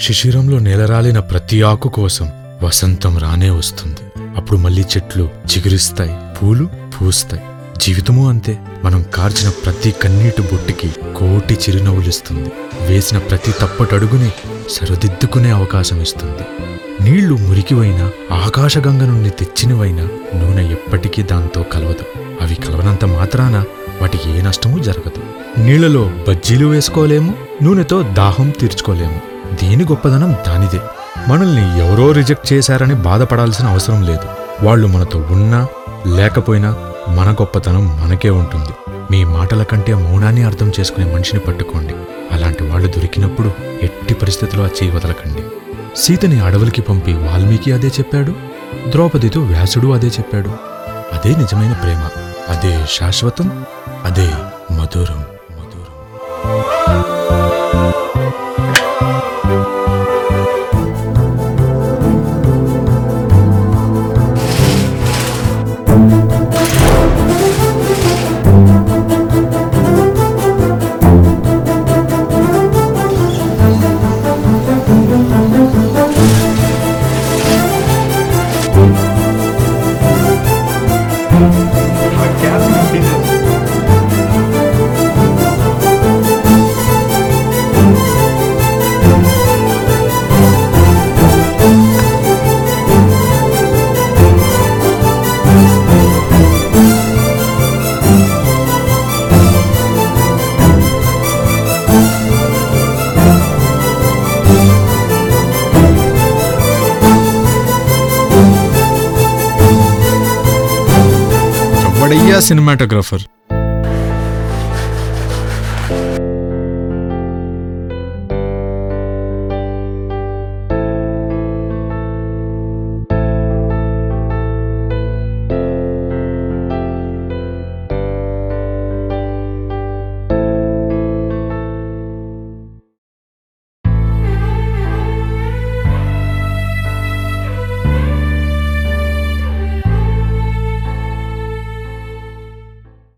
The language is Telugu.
శిశిరంలో నేలరాలిన ప్రతి ఆకు కోసం వసంతం రానే వస్తుంది. అప్పుడు మళ్ళీ చెట్లు చిగురిస్తాయి పూలు పూస్తాయి. జీవితము అంతే. మనం కార్చిన ప్రతి కన్నీటి బొట్టికి కోటి చిరునవ్వులిస్తుంది. వేసిన ప్రతి తప్పటడుగుని సరిదిద్దుకునే అవకాశం ఇస్తుంది నీళ్ళు మురికివైనా ఆకాశగంగ నుండి తెచ్చినవైనా నూనె ఎప్పటికీ దాంతో కలవదు. అవి కలవనంత మాత్రాన వాటికి ఏ నష్టమూ జరగదు. నీళ్ళలో బజ్జీలు వేసుకోలేము నూనెతో దాహం తీర్చుకోలేము. దేని గొప్పదనం దానిదే. మనల్ని ఎవరో రిజెక్ట్ చేశారని బాధపడాల్సిన అవసరం లేదు. వాళ్ళు మనతో ఉన్నా లేకపోయినా మన గొప్పతనం మనకే ఉంటుంది. మీ మాటల కంటే మౌనాన్ని అర్థం చేసుకునే మనిషిని పట్టుకోండి. అలాంటి వాళ్ళు దొరికినప్పుడు ఎట్టి పరిస్థితుల్లో ఆ చేయి వదలకండి. సీతని అడవులకి పంపి వాల్మీకి అదే చెప్పాడు. ద్రౌపదితో వ్యాసుడు అదే చెప్పాడు. అదే నిజమైన ప్రేమ. అదే శాశ్వతం. అదే మధురం. మధురం. సినిమాటోగ్రాఫర్